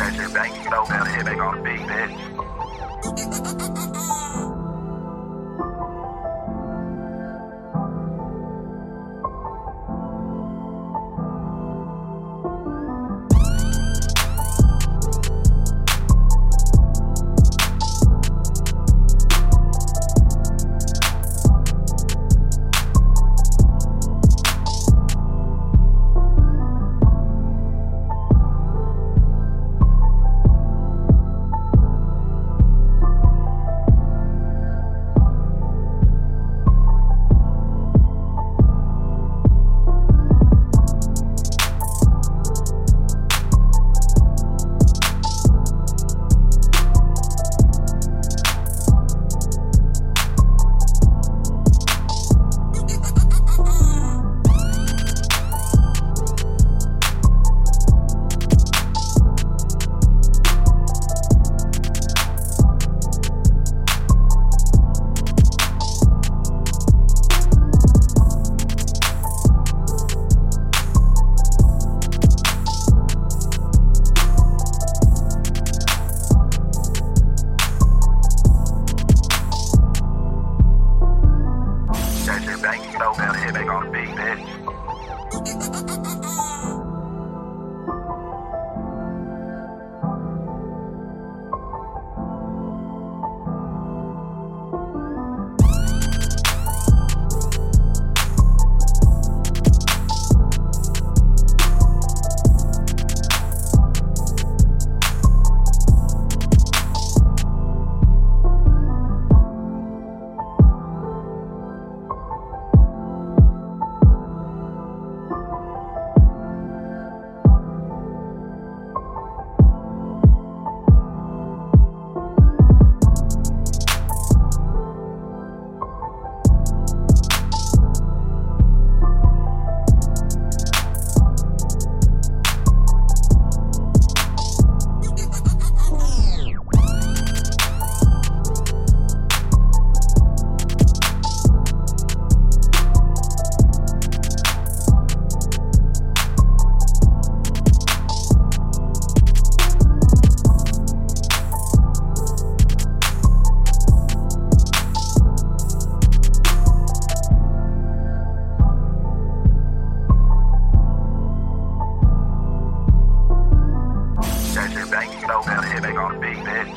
That shit back, you know, man, hit on the beat, bitch. on bitch. That shit back, you know, man, hit on the beat, bitch.